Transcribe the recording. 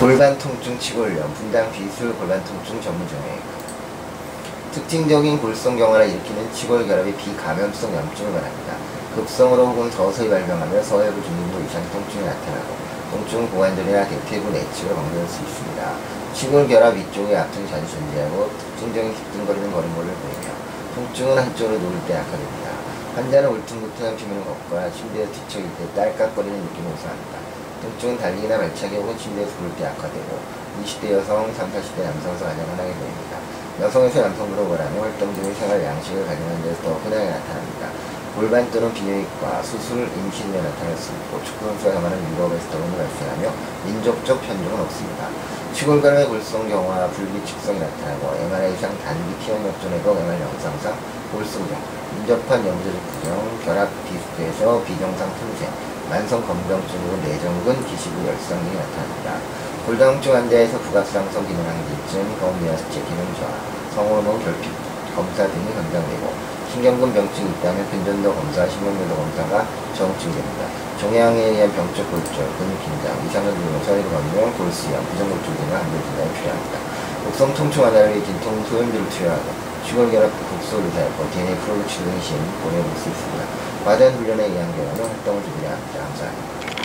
골반 통증 치골염, 분당 비술 골반 통증 전문 정형외과 특징적인 골성 경화를 일으키는 치골 결합이 비감염성 염증을 말합니다. 급성으로 혹은 서서히 발병하며 서해부 중림부 이상 통증이 나타나고 통증 고관절이나 대퇴부 내측을 방조할 수 있습니다. 치골 결합 위쪽에 아픈 자주 존재하고 특징적인 기둥거리는 걸음걸이를 보이며 통증은 한쪽으로 누울 때 약화됩니다. 환자는 울퉁불퉁한 피면을 걷거나 침대에서 뒤척일 때 딸깍거리는 느낌을 호소합니다. 통증은 달리기나 발차기 혹은 침대에서 부를 때 약화되고 20대 여성, 3, 40대 남성에서 가장 흔하게 보입니다. 여성에서 남성으로 보라면 활동 중의 생활 양식을 가정하는 데서 더 흔하게 나타납니다. 골반 또는 비뇨기과, 수술, 임신 후에 나타날 수 있고 축구 선수가 감하는 유럽에서 더움을 발생하며 민족적 편중은 없습니다. 치골간의 골성 경화, 불규칙성이 나타나고 MRI상 단기 피원 역전에도 MR 영상상 골수정, 인접한 염좌적 부정, 결합 디스크에서 비정상 품새, 만성 건병증으로 내전근, 기시부 열상 등이 나타납니다. 골다공증 환자에서 부각상성 기능 항진증, 거미아스체 기능 저하, 성호르몬 결핍 검사 등이 권장되고 신경근 병증이 있다면 근전도 검사, 신경계도 검사가 정증됩니다. 종양에 의한 병적 골절, 근육 긴장, 이상을 누르며 서해로 감면, 골수염, 부정골절 등을 한물 진단이 필요합니다. 곡성 통증 환자를 진통 소염제를 투여하고 치골결합 국소 의사였고 DNA 프로브 치료 시행 보내볼 수 있습니다. 과다한 훈련에 의한 경우는 활동을 줄여야 합니다. 감사합니다.